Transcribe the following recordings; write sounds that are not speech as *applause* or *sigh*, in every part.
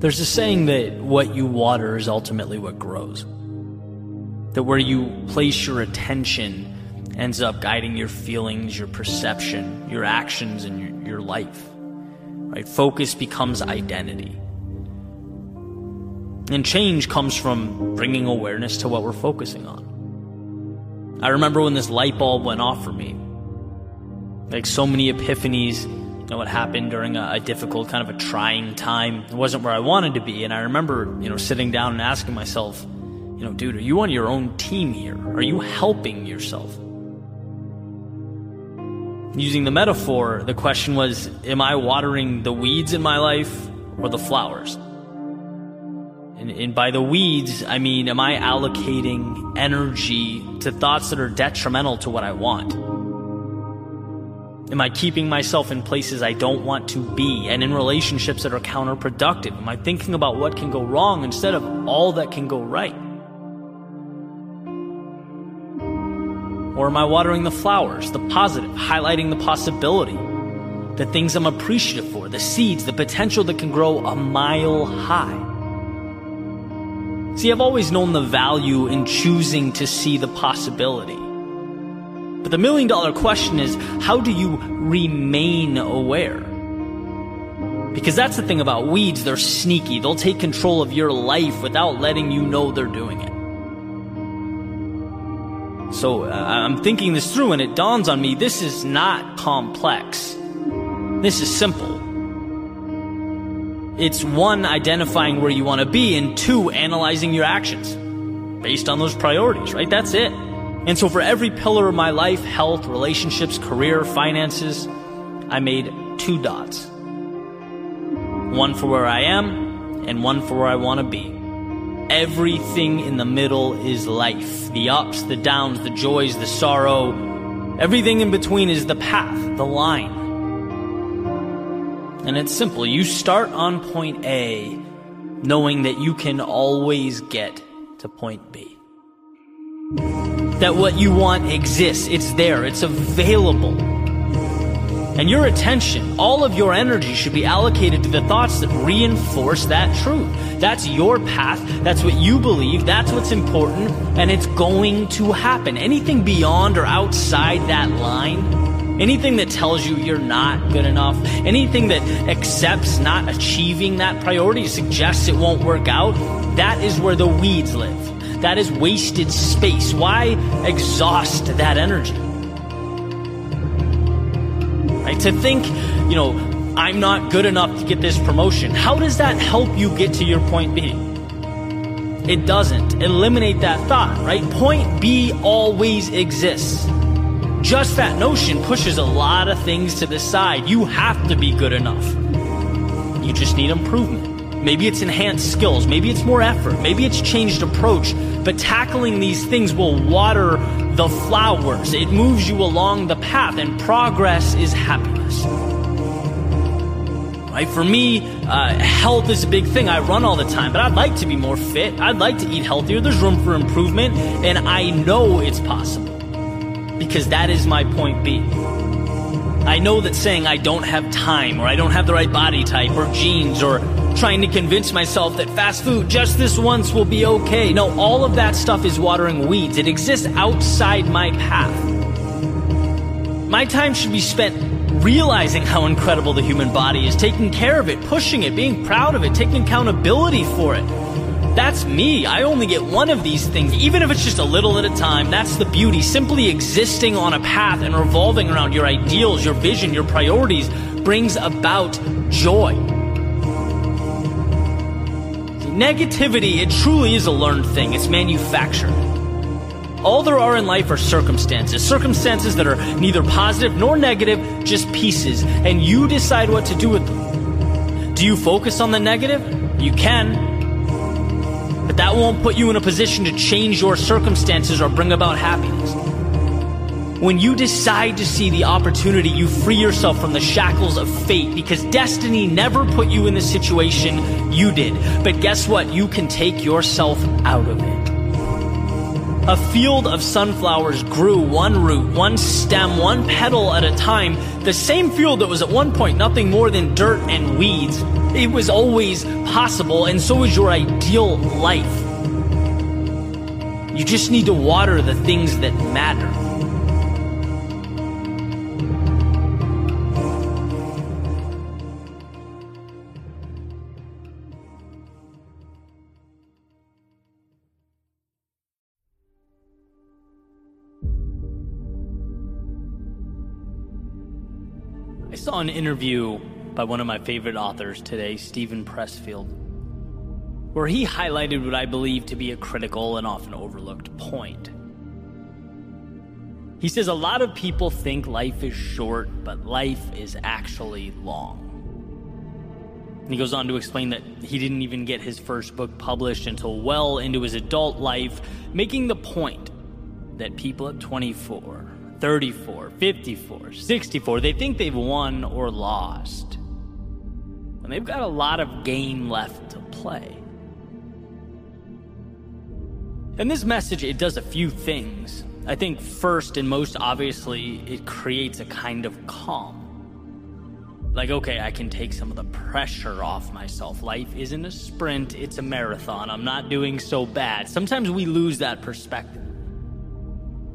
There's a saying that what you water is ultimately what grows. That where you place your attention ends up guiding your feelings, your perception, your actions, and your, your life. Right? Focus becomes identity. And change comes from bringing awareness to what we're focusing on. I remember when this light bulb went off for me. Like so many epiphanies know what happened during a, a, difficult kind of a trying time. It wasn't where I wanted to be. And I remember, you know, sitting down and asking myself, you know, dude, are you on your own team here? Are you helping yourself? Using the metaphor, the question was, am I watering the weeds in my life or the flowers? And, and by the weeds, I mean, am I allocating energy to thoughts that are detrimental to what I want? Am I keeping myself in places I don't want to be and in relationships that are counterproductive? Am I thinking about what can go wrong instead of all that can go right? Or am I watering the flowers, the positive, highlighting the possibility, the things I'm appreciative for, the seeds, the potential that can grow a mile high? See, I've always known the value in choosing to see the possibility. But the million dollar question is how do you remain aware? Because that's the thing about weeds, they're sneaky. They'll take control of your life without letting you know they're doing it. So uh, I'm thinking this through and it dawns on me this is not complex. This is simple. It's one, identifying where you want to be, and two, analyzing your actions based on those priorities, right? That's it. And so for every pillar of my life, health, relationships, career, finances, I made two dots. One for where I am and one for where I want to be. Everything in the middle is life. The ups, the downs, the joys, the sorrow. Everything in between is the path, the line. And it's simple. You start on point A knowing that you can always get to point B that what you want exists. It's there. It's available. And your attention, all of your energy should be allocated to the thoughts that reinforce that truth. That's your path. That's what you believe. That's what's important. And it's going to happen. Anything beyond or outside that line, anything that tells you you're not good enough, anything that accepts not achieving that priority, suggests it won't work out, that is where the weeds live. That is wasted space. Why exhaust that energy? Right? To think, you know, I'm not good enough to get this promotion. How does that help you get to your point B? It doesn't. Eliminate that thought, right? Point B always exists. Just that notion pushes a lot of things to the side. You have to be good enough. You just need improvement. Maybe it's enhanced skills. Maybe it's more effort. Maybe it's changed approach. But tackling these things will water the flowers. It moves you along the path, and progress is happiness. Right? For me, uh, health is a big thing. I run all the time, but I'd like to be more fit. I'd like to eat healthier. There's room for improvement, and I know it's possible because that is my point B. I know that saying I don't have time or I don't have the right body type or genes or trying to convince myself that fast food just this once will be okay. No, all of that stuff is watering weeds. It exists outside my path. My time should be spent realizing how incredible the human body is, taking care of it, pushing it, being proud of it, taking accountability for it. That's me. I only get one of these things, even if it's just a little at a time. That's the beauty. Simply existing on a path and revolving around your ideals, your vision, your priorities brings about joy. Negativity, it truly is a learned thing. It's manufactured. All there are in life are circumstances. Circumstances that are neither positive nor negative, just pieces. And you decide what to do with them. Do you focus on the negative? You can. But that won't put you in a position to change your circumstances or bring about happiness. When you decide to see the opportunity, you free yourself from the shackles of fate because destiny never put you in the situation you did. But guess what? You can take yourself out of it. A field of sunflowers grew one root, one stem, one petal at a time. The same field that was at one point nothing more than dirt and weeds. It was always possible, and so is your ideal life. You just need to water the things that matter. Saw an interview by one of my favorite authors today, Steven Pressfield, where he highlighted what I believe to be a critical and often overlooked point. He says a lot of people think life is short, but life is actually long. And he goes on to explain that he didn't even get his first book published until well into his adult life, making the point that people at 24, 34, 54, 64, they think they've won or lost. And they've got a lot of game left to play. And this message, it does a few things. I think first and most obviously, it creates a kind of calm. Like, okay, I can take some of the pressure off myself. Life isn't a sprint, it's a marathon. I'm not doing so bad. Sometimes we lose that perspective.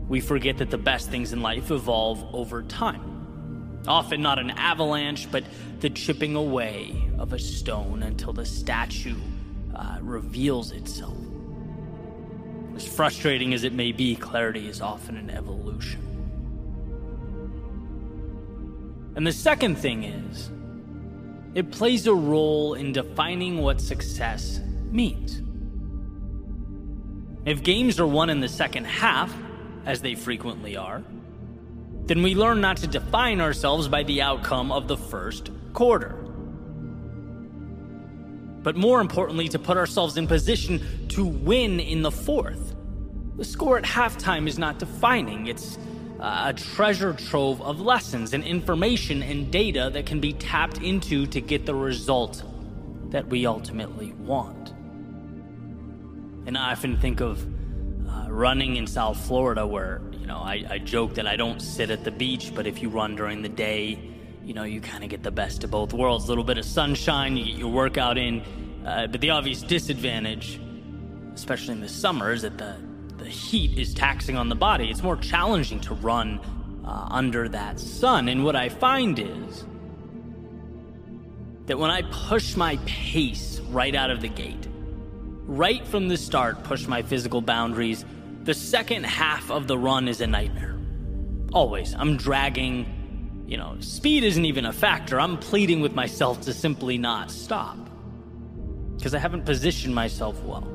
We forget that the best things in life evolve over time. Often not an avalanche, but the chipping away of a stone until the statue uh, reveals itself. As frustrating as it may be, clarity is often an evolution. And the second thing is, it plays a role in defining what success means. If games are won in the second half, as they frequently are, then we learn not to define ourselves by the outcome of the first quarter. But more importantly, to put ourselves in position to win in the fourth. The score at halftime is not defining, it's a treasure trove of lessons and information and data that can be tapped into to get the result that we ultimately want. And I often think of uh, running in South Florida, where you know I, I joke that I don't sit at the beach, but if you run during the day, you know you kind of get the best of both worlds. A little bit of sunshine, you get your workout in, uh, but the obvious disadvantage, especially in the summer, is that the the heat is taxing on the body. It's more challenging to run uh, under that sun. And what I find is that when I push my pace right out of the gate, right from the start, push my physical boundaries, the second half of the run is a nightmare. Always. I'm dragging, you know, speed isn't even a factor. I'm pleading with myself to simply not stop because I haven't positioned myself well.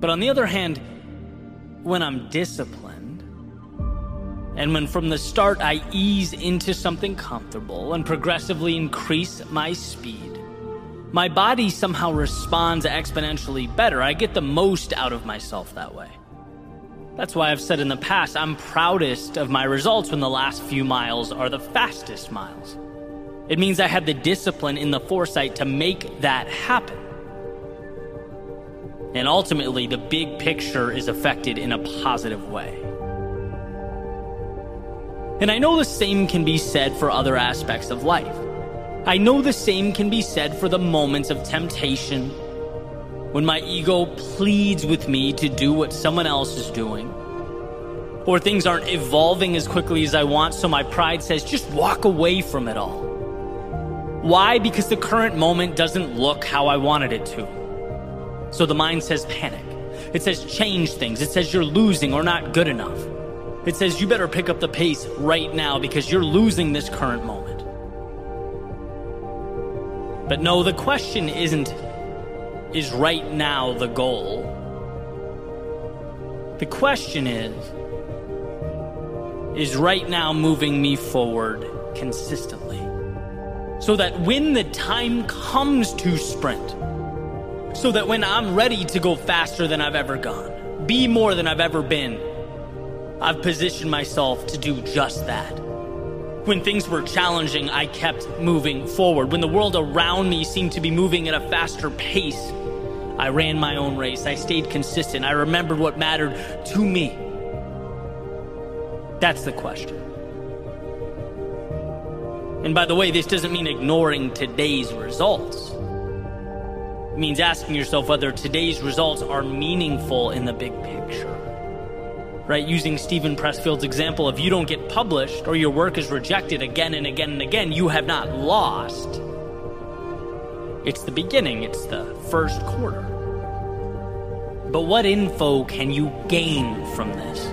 But on the other hand, when I'm disciplined, and when from the start I ease into something comfortable and progressively increase my speed, my body somehow responds exponentially better. I get the most out of myself that way. That's why I've said in the past, I'm proudest of my results when the last few miles are the fastest miles. It means I had the discipline and the foresight to make that happen. And ultimately, the big picture is affected in a positive way. And I know the same can be said for other aspects of life. I know the same can be said for the moments of temptation when my ego pleads with me to do what someone else is doing, or things aren't evolving as quickly as I want, so my pride says, just walk away from it all. Why? Because the current moment doesn't look how I wanted it to. So the mind says panic. It says change things. It says you're losing or not good enough. It says you better pick up the pace right now because you're losing this current moment. But no, the question isn't, is right now the goal? The question is Is right now moving me forward consistently? So that when the time comes to sprint, so that when I'm ready to go faster than I've ever gone, be more than I've ever been, I've positioned myself to do just that. When things were challenging, I kept moving forward. When the world around me seemed to be moving at a faster pace, I ran my own race. I stayed consistent. I remembered what mattered to me. That's the question. And by the way, this doesn't mean ignoring today's results. It means asking yourself whether today's results are meaningful in the big picture. Right? Using Steven Pressfield's example, if you don't get published or your work is rejected again and again and again, you have not lost. It's the beginning, it's the first quarter. But what info can you gain from this?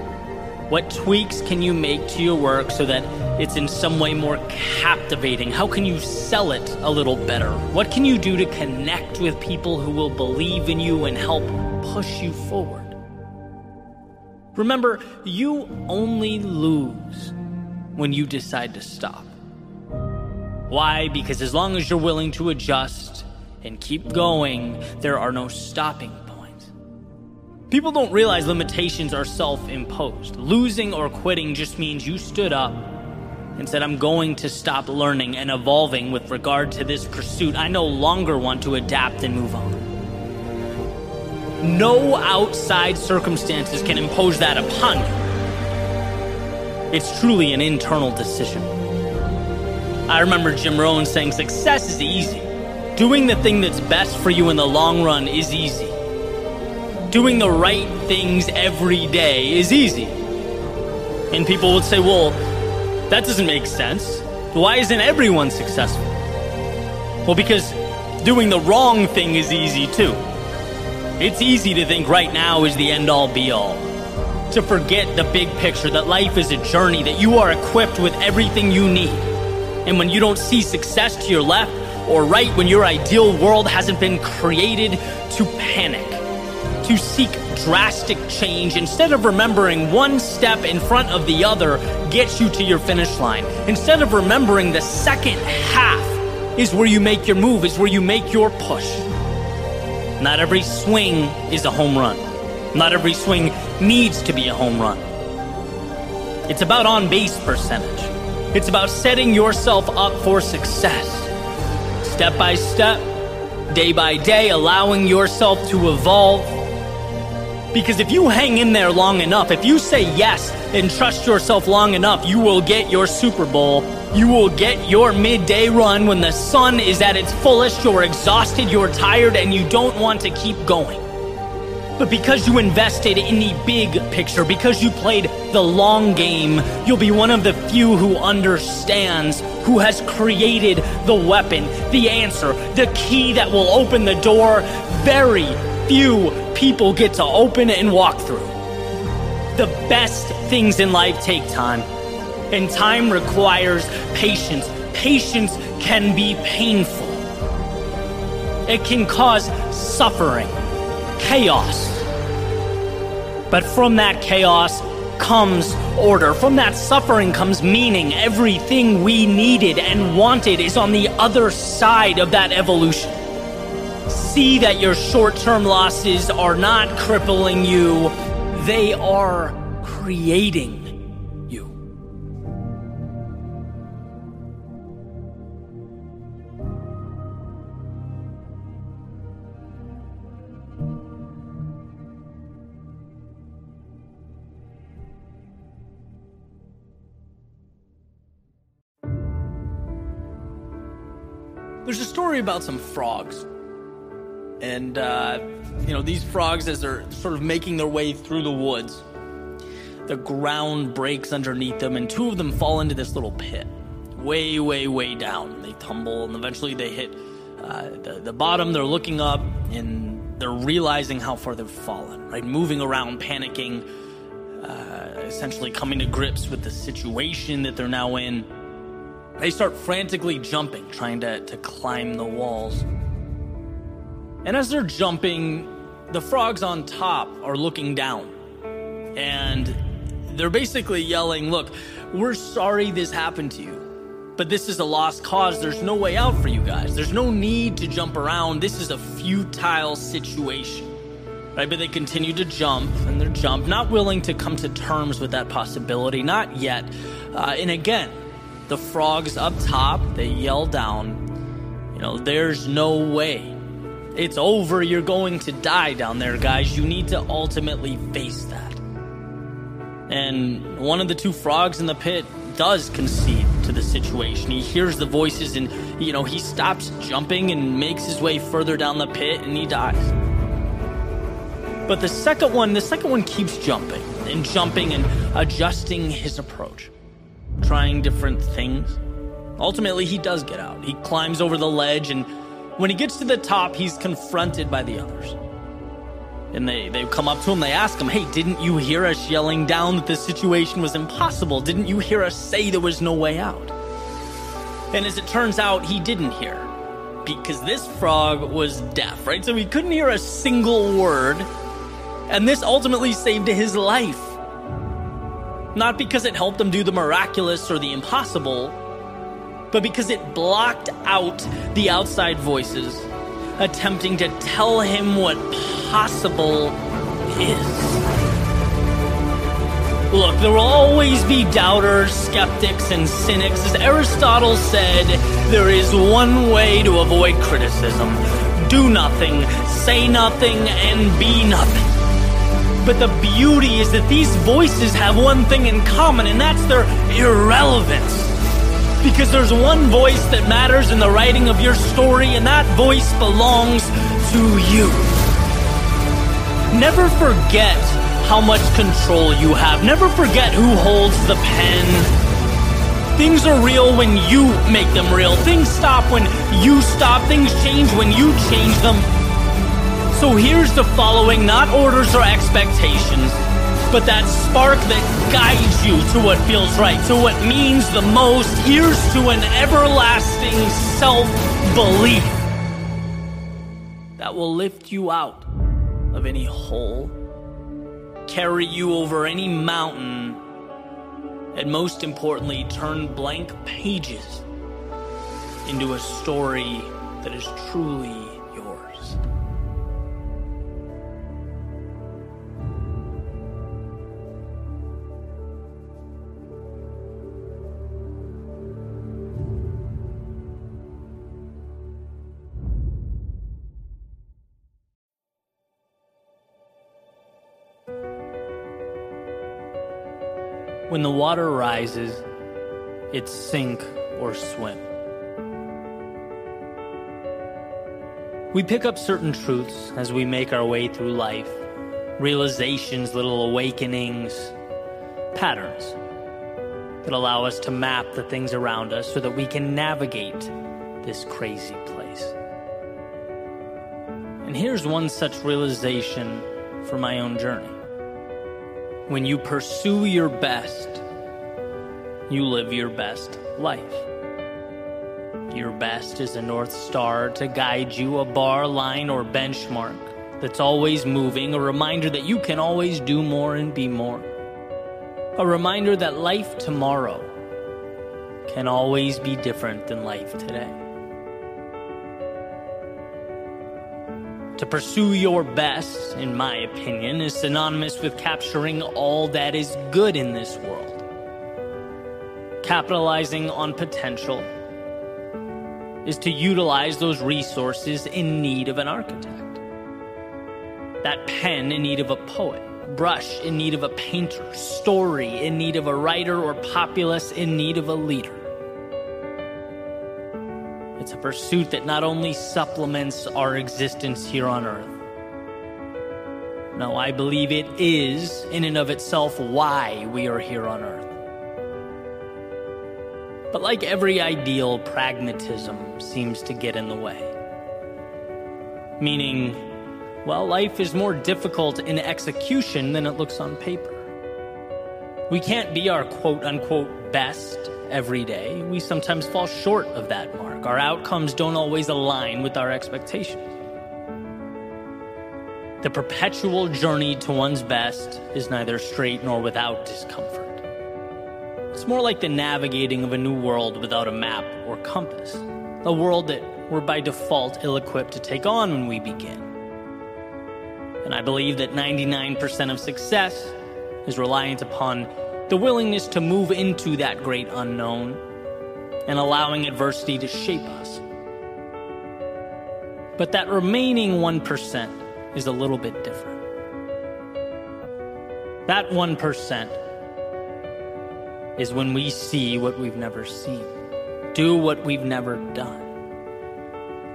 What tweaks can you make to your work so that it's in some way more captivating? How can you sell it a little better? What can you do to connect with people who will believe in you and help push you forward? Remember, you only lose when you decide to stop. Why? Because as long as you're willing to adjust and keep going, there are no stopping points. People don't realize limitations are self imposed. Losing or quitting just means you stood up and said, I'm going to stop learning and evolving with regard to this pursuit. I no longer want to adapt and move on. No outside circumstances can impose that upon you. It's truly an internal decision. I remember Jim Rohn saying, Success is easy. Doing the thing that's best for you in the long run is easy. Doing the right things every day is easy. And people would say, Well, that doesn't make sense. Why isn't everyone successful? Well, because doing the wrong thing is easy too. It's easy to think right now is the end all be all. To forget the big picture, that life is a journey, that you are equipped with everything you need. And when you don't see success to your left or right, when your ideal world hasn't been created, to panic, to seek drastic change, instead of remembering one step in front of the other gets you to your finish line. Instead of remembering the second half is where you make your move, is where you make your push. Not every swing is a home run. Not every swing needs to be a home run. It's about on base percentage. It's about setting yourself up for success. Step by step, day by day, allowing yourself to evolve. Because if you hang in there long enough, if you say yes and trust yourself long enough, you will get your Super Bowl. You will get your midday run when the sun is at its fullest, you're exhausted, you're tired, and you don't want to keep going. But because you invested in the big picture, because you played the long game, you'll be one of the few who understands, who has created the weapon, the answer, the key that will open the door very few people get to open and walk through. The best things in life take time, and time requires patience. Patience can be painful, it can cause suffering chaos. But from that chaos comes order. From that suffering comes meaning. Everything we needed and wanted is on the other side of that evolution. See that your short term losses are not crippling you, they are creating story about some frogs. And, uh, you know, these frogs, as they're sort of making their way through the woods, the ground breaks underneath them, and two of them fall into this little pit. Way, way, way down. They tumble, and eventually they hit uh, the, the bottom. They're looking up, and they're realizing how far they've fallen, right? Moving around, panicking, uh, essentially coming to grips with the situation that they're now in. They start frantically jumping, trying to, to climb the walls. And as they're jumping, the frogs on top are looking down. And they're basically yelling, Look, we're sorry this happened to you. But this is a lost cause. There's no way out for you guys. There's no need to jump around. This is a futile situation. Right? But they continue to jump and they're jump, not willing to come to terms with that possibility. Not yet. Uh, and again, the frogs up top, they yell down, you know, there's no way. It's over. You're going to die down there, guys. You need to ultimately face that. And one of the two frogs in the pit does concede to the situation. He hears the voices and, you know, he stops jumping and makes his way further down the pit and he dies. But the second one, the second one keeps jumping and jumping and adjusting his approach, trying different things. Ultimately, he does get out. He climbs over the ledge and when he gets to the top, he's confronted by the others. And they, they come up to him, they ask him, Hey, didn't you hear us yelling down that the situation was impossible? Didn't you hear us say there was no way out? And as it turns out, he didn't hear. Because this frog was deaf, right? So he couldn't hear a single word. And this ultimately saved his life. Not because it helped him do the miraculous or the impossible, but because it blocked out the outside voices attempting to tell him what possible is. Look, there will always be doubters, skeptics, and cynics. As Aristotle said, there is one way to avoid criticism do nothing, say nothing, and be nothing. But the beauty is that these voices have one thing in common, and that's their irrelevance. Because there's one voice that matters in the writing of your story, and that voice belongs to you. Never forget how much control you have. Never forget who holds the pen. Things are real when you make them real. Things stop when you stop. Things change when you change them. So here's the following not orders or expectations but that spark that guides you to what feels right, to what means the most. Here's to an everlasting self belief that will lift you out of any hole, carry you over any mountain, and most importantly, turn blank pages into a story that is truly When the water rises, it's sink or swim. We pick up certain truths as we make our way through life realizations, little awakenings, patterns that allow us to map the things around us so that we can navigate this crazy place. And here's one such realization for my own journey. When you pursue your best, you live your best life. Your best is a North Star to guide you, a bar, line, or benchmark that's always moving, a reminder that you can always do more and be more. A reminder that life tomorrow can always be different than life today. To pursue your best, in my opinion, is synonymous with capturing all that is good in this world. Capitalizing on potential is to utilize those resources in need of an architect. That pen in need of a poet, brush in need of a painter, story in need of a writer, or populace in need of a leader. It's a pursuit that not only supplements our existence here on earth. No, I believe it is, in and of itself, why we are here on earth. But like every ideal, pragmatism seems to get in the way. Meaning, well, life is more difficult in execution than it looks on paper. We can't be our quote unquote best every day. We sometimes fall short of that mark. Our outcomes don't always align with our expectations. The perpetual journey to one's best is neither straight nor without discomfort. It's more like the navigating of a new world without a map or compass, a world that we're by default ill equipped to take on when we begin. And I believe that 99% of success is reliant upon the willingness to move into that great unknown and allowing adversity to shape us. But that remaining 1% is a little bit different. That 1% is when we see what we've never seen, do what we've never done.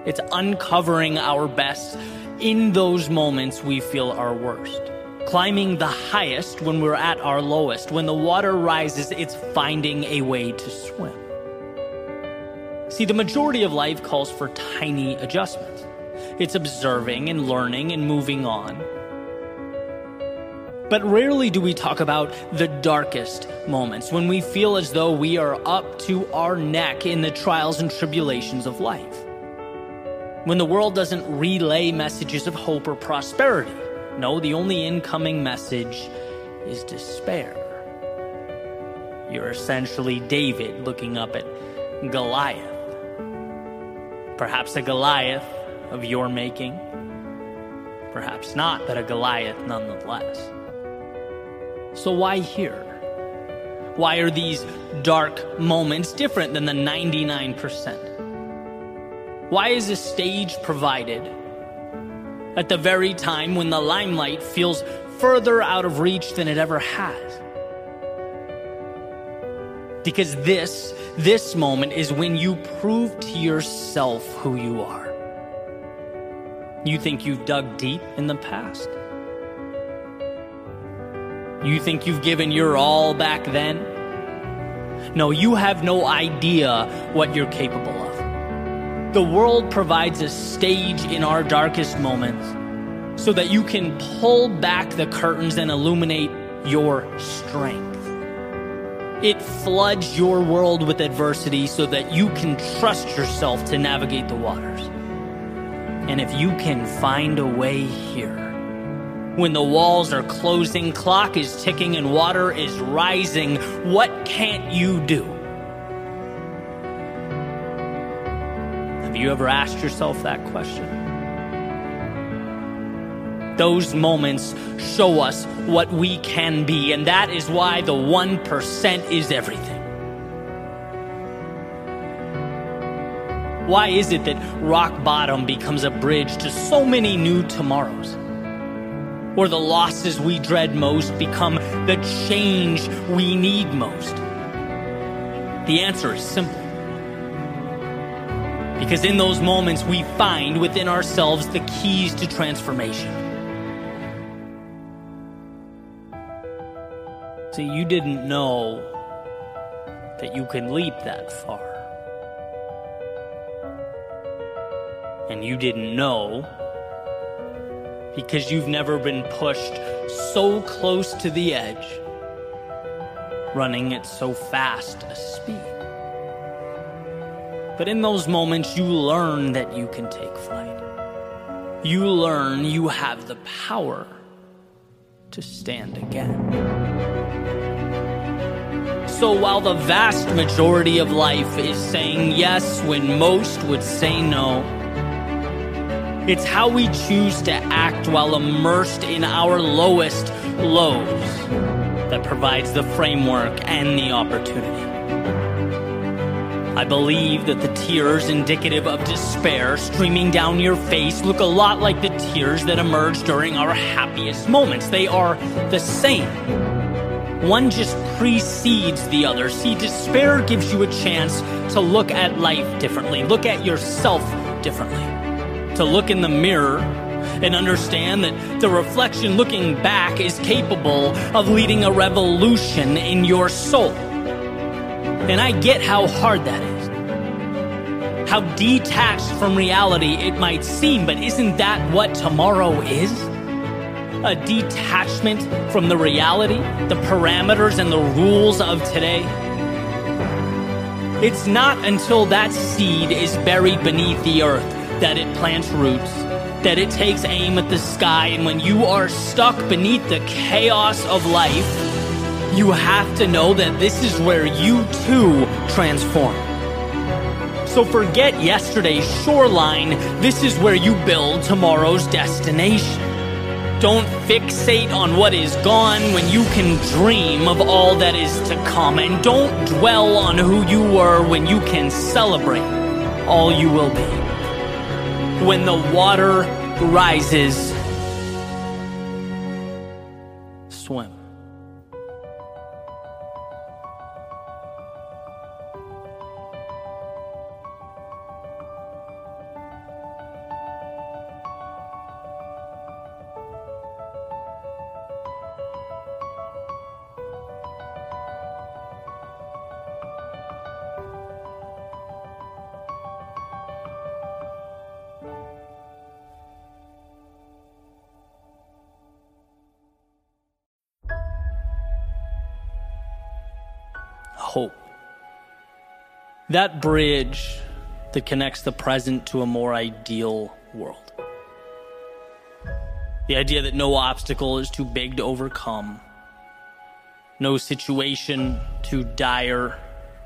It's uncovering our best in those moments we feel our worst. Climbing the highest when we're at our lowest. When the water rises, it's finding a way to swim. See, the majority of life calls for tiny adjustments. It's observing and learning and moving on. But rarely do we talk about the darkest moments when we feel as though we are up to our neck in the trials and tribulations of life. When the world doesn't relay messages of hope or prosperity. No, the only incoming message is despair. You're essentially David looking up at Goliath. Perhaps a Goliath of your making, perhaps not, but a Goliath nonetheless. So why here? Why are these dark moments different than the 99%? Why is a stage provided at the very time when the limelight feels further out of reach than it ever has? Because this, this moment is when you prove to yourself who you are. You think you've dug deep in the past? You think you've given your all back then? No, you have no idea what you're capable of. The world provides a stage in our darkest moments so that you can pull back the curtains and illuminate your strength. It floods your world with adversity so that you can trust yourself to navigate the waters. And if you can find a way here, when the walls are closing, clock is ticking, and water is rising, what can't you do? Have you ever asked yourself that question? Those moments show us what we can be, and that is why the 1% is everything. Why is it that rock bottom becomes a bridge to so many new tomorrows? or the losses we dread most become the change we need most? The answer is simple. Because in those moments, we find within ourselves the keys to transformation. See, you didn't know that you can leap that far. And you didn't know because you've never been pushed so close to the edge, running at so fast a speed. But in those moments, you learn that you can take flight. You learn you have the power to stand again. So while the vast majority of life is saying yes when most would say no, it's how we choose to act while immersed in our lowest lows that provides the framework and the opportunity. I believe that the tears indicative of despair streaming down your face look a lot like the tears that emerge during our happiest moments. They are the same. One just precedes the other. See, despair gives you a chance to look at life differently, look at yourself differently to look in the mirror and understand that the reflection looking back is capable of leading a revolution in your soul. And I get how hard that is. How detached from reality it might seem, but isn't that what tomorrow is? A detachment from the reality, the parameters, and the rules of today? It's not until that seed is buried beneath the earth that it plants roots that it takes aim at the sky, and when you are stuck beneath the chaos of life, you have to know that this is where you too transform. So forget yesterday's shoreline, this is where you build tomorrow's destination. Don't fixate on what is gone when you can dream of all that is to come. And don't dwell on who you were when you can celebrate all you will be when the water rises, swim. That bridge that connects the present to a more ideal world. The idea that no obstacle is too big to overcome, no situation too dire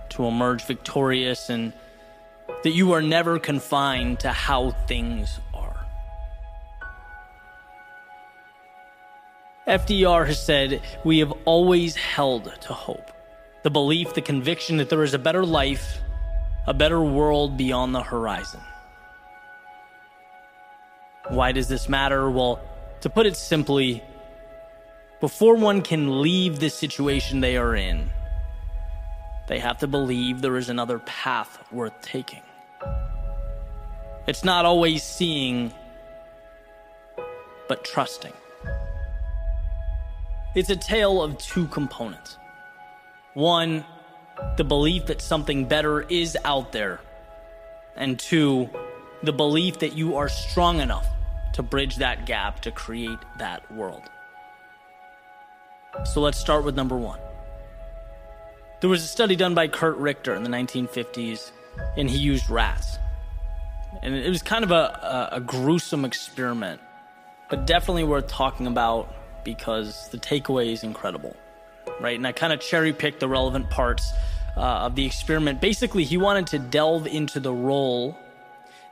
to emerge victorious, and that you are never confined to how things are. FDR has said, We have always held to hope the belief, the conviction that there is a better life, a better world beyond the horizon. Why does this matter? Well, to put it simply, before one can leave the situation they are in, they have to believe there is another path worth taking. It's not always seeing, but trusting. It's a tale of two components. One, the belief that something better is out there. And two, the belief that you are strong enough to bridge that gap to create that world. So let's start with number one. There was a study done by Curt Richter in the 1950s, and he used rats. And it was kind of a, a, a gruesome experiment, but definitely worth talking about because the takeaway is incredible right? And I kind of cherry picked the relevant parts uh, of the experiment. Basically, he wanted to delve into the role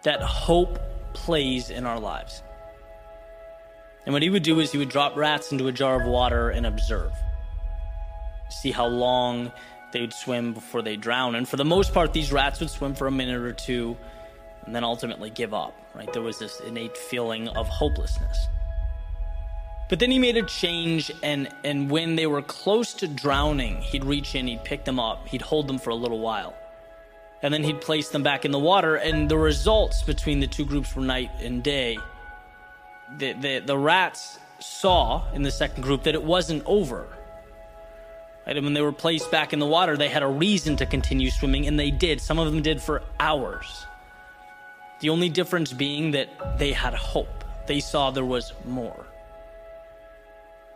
that hope plays in our lives. And what he would do is he would drop rats into a jar of water and observe, see how long they would swim before they drown. And for the most part, these rats would swim for a minute or two and then ultimately give up, right? There was this innate feeling of hopelessness. But then he made a change, and, and when they were close to drowning, he'd reach in, he'd pick them up, he'd hold them for a little while. And then he'd place them back in the water, and the results between the two groups were night and day. The, the, the rats saw in the second group that it wasn't over. Right? And when they were placed back in the water, they had a reason to continue swimming, and they did. Some of them did for hours. The only difference being that they had hope, they saw there was more.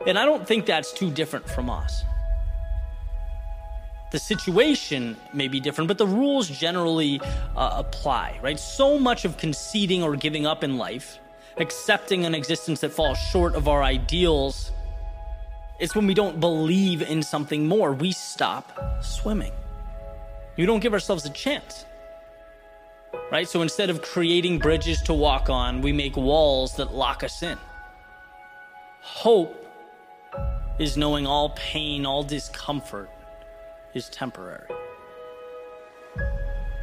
And I don't think that's too different from us. The situation may be different, but the rules generally uh, apply, right? So much of conceding or giving up in life, accepting an existence that falls short of our ideals, it's when we don't believe in something more. We stop swimming. We don't give ourselves a chance. Right? So instead of creating bridges to walk on, we make walls that lock us in. Hope is knowing all pain, all discomfort is temporary.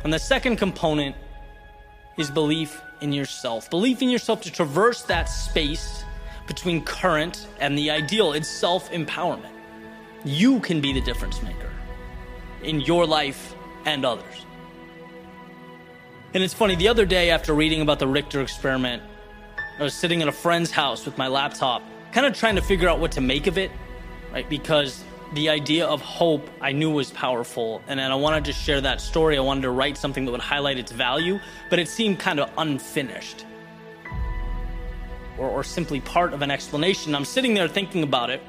And the second component is belief in yourself. Belief in yourself to traverse that space between current and the ideal. It's self empowerment. You can be the difference maker in your life and others. And it's funny, the other day after reading about the Richter experiment, I was sitting at a friend's house with my laptop, kind of trying to figure out what to make of it right? Because the idea of hope I knew was powerful. And then I wanted to share that story. I wanted to write something that would highlight its value, but it seemed kind of unfinished or, or simply part of an explanation. I'm sitting there thinking about it,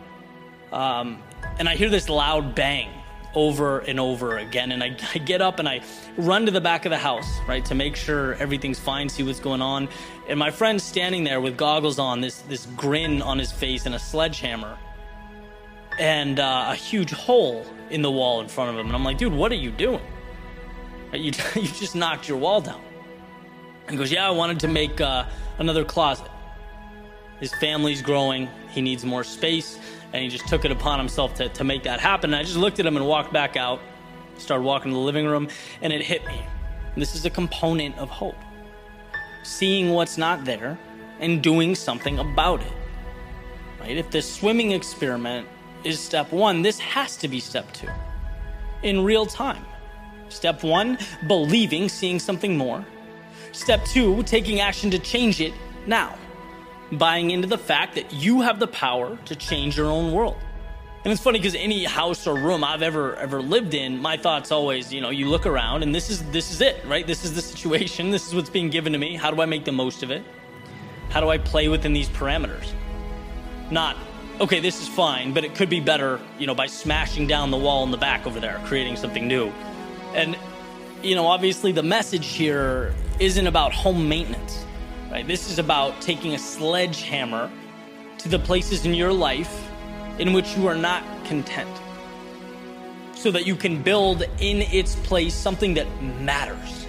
um, and I hear this loud bang over and over again. And I, *laughs* I, get up and I run to the back of the house, right, to make sure everything's fine, see what's going on. And my friend's standing there with goggles on, this, this grin on his face, and a sledgehammer, and uh, a huge hole in the wall in front of him. And I'm like, dude, what are you doing? You, *laughs* you just knocked your wall down. And he goes, yeah, I wanted to make uh, another closet. His family's growing, he needs more space and he just took it upon himself to, to make that happen. And I just looked at him and walked back out, started walking to the living room, and it hit me. This is a component of hope. Seeing what's not there and doing something about it. Right? If the swimming experiment is step one, this has to be step two in real time. Step one, believing, seeing something more. Step two, taking action to change it now buying into the fact that you have the power to change your own world. And it's funny because any house or room I've ever ever lived in, my thoughts always, you know, you look around and this is this is it, right? This is the situation. This is what's being given to me. How do I make the most of it? How do I play within these parameters? Not okay, this is fine, but it could be better, you know, by smashing down the wall in the back over there, creating something new. And you know, obviously the message here isn't about home maintenance. Right? This is about taking a sledgehammer to the places in your life in which you are not content. So that you can build in its place something that matters.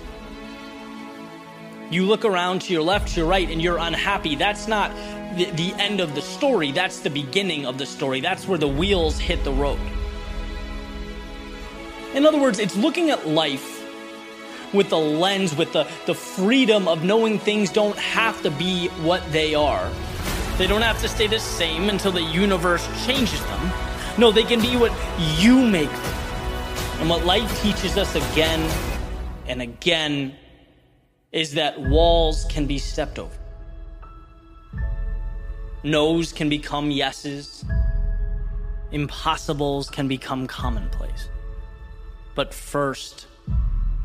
You look around to your left, to your right, and you're unhappy. That's not the, the end of the story. That's the beginning of the story. That's where the wheels hit the road. In other words, it's looking at life with the lens, with the, the freedom of knowing things don't have to be what they are. They don't have to stay the same until the universe changes them. No, they can be what you make them. And what life teaches us again and again is that walls can be stepped over. No's can become yeses. Impossibles can become commonplace. But first,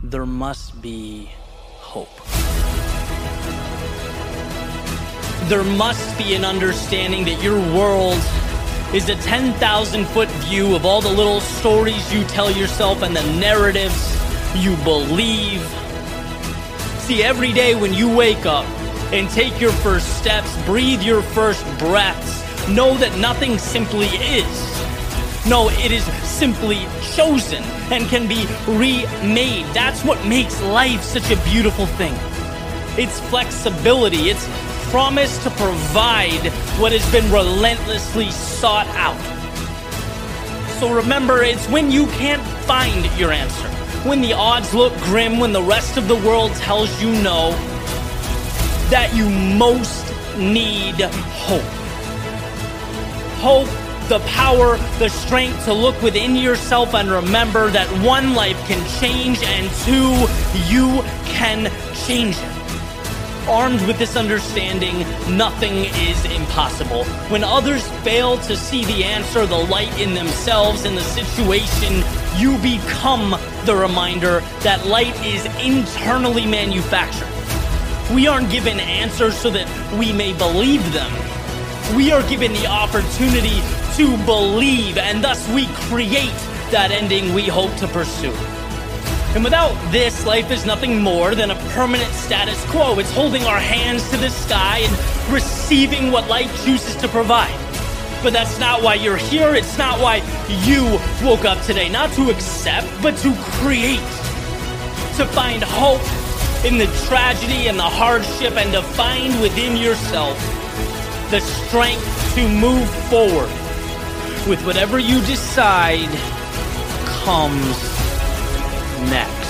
there must be hope. There must be an understanding that your world is a 10,000 foot view of all the little stories you tell yourself and the narratives you believe. See, every day when you wake up and take your first steps, breathe your first breaths, know that nothing simply is. No, it is simply chosen and can be remade. That's what makes life such a beautiful thing. It's flexibility, it's promise to provide what has been relentlessly sought out. So remember, it's when you can't find your answer, when the odds look grim, when the rest of the world tells you no, that you most need hope. Hope the power, the strength to look within yourself and remember that one life can change and two, you can change it. Armed with this understanding, nothing is impossible. When others fail to see the answer, the light in themselves, in the situation, you become the reminder that light is internally manufactured. We aren't given answers so that we may believe them. We are given the opportunity to believe, and thus we create that ending we hope to pursue. And without this, life is nothing more than a permanent status quo. It's holding our hands to the sky and receiving what life chooses to provide. But that's not why you're here. It's not why you woke up today. Not to accept, but to create. To find hope in the tragedy and the hardship and to find within yourself the strength to move forward with whatever you decide comes next.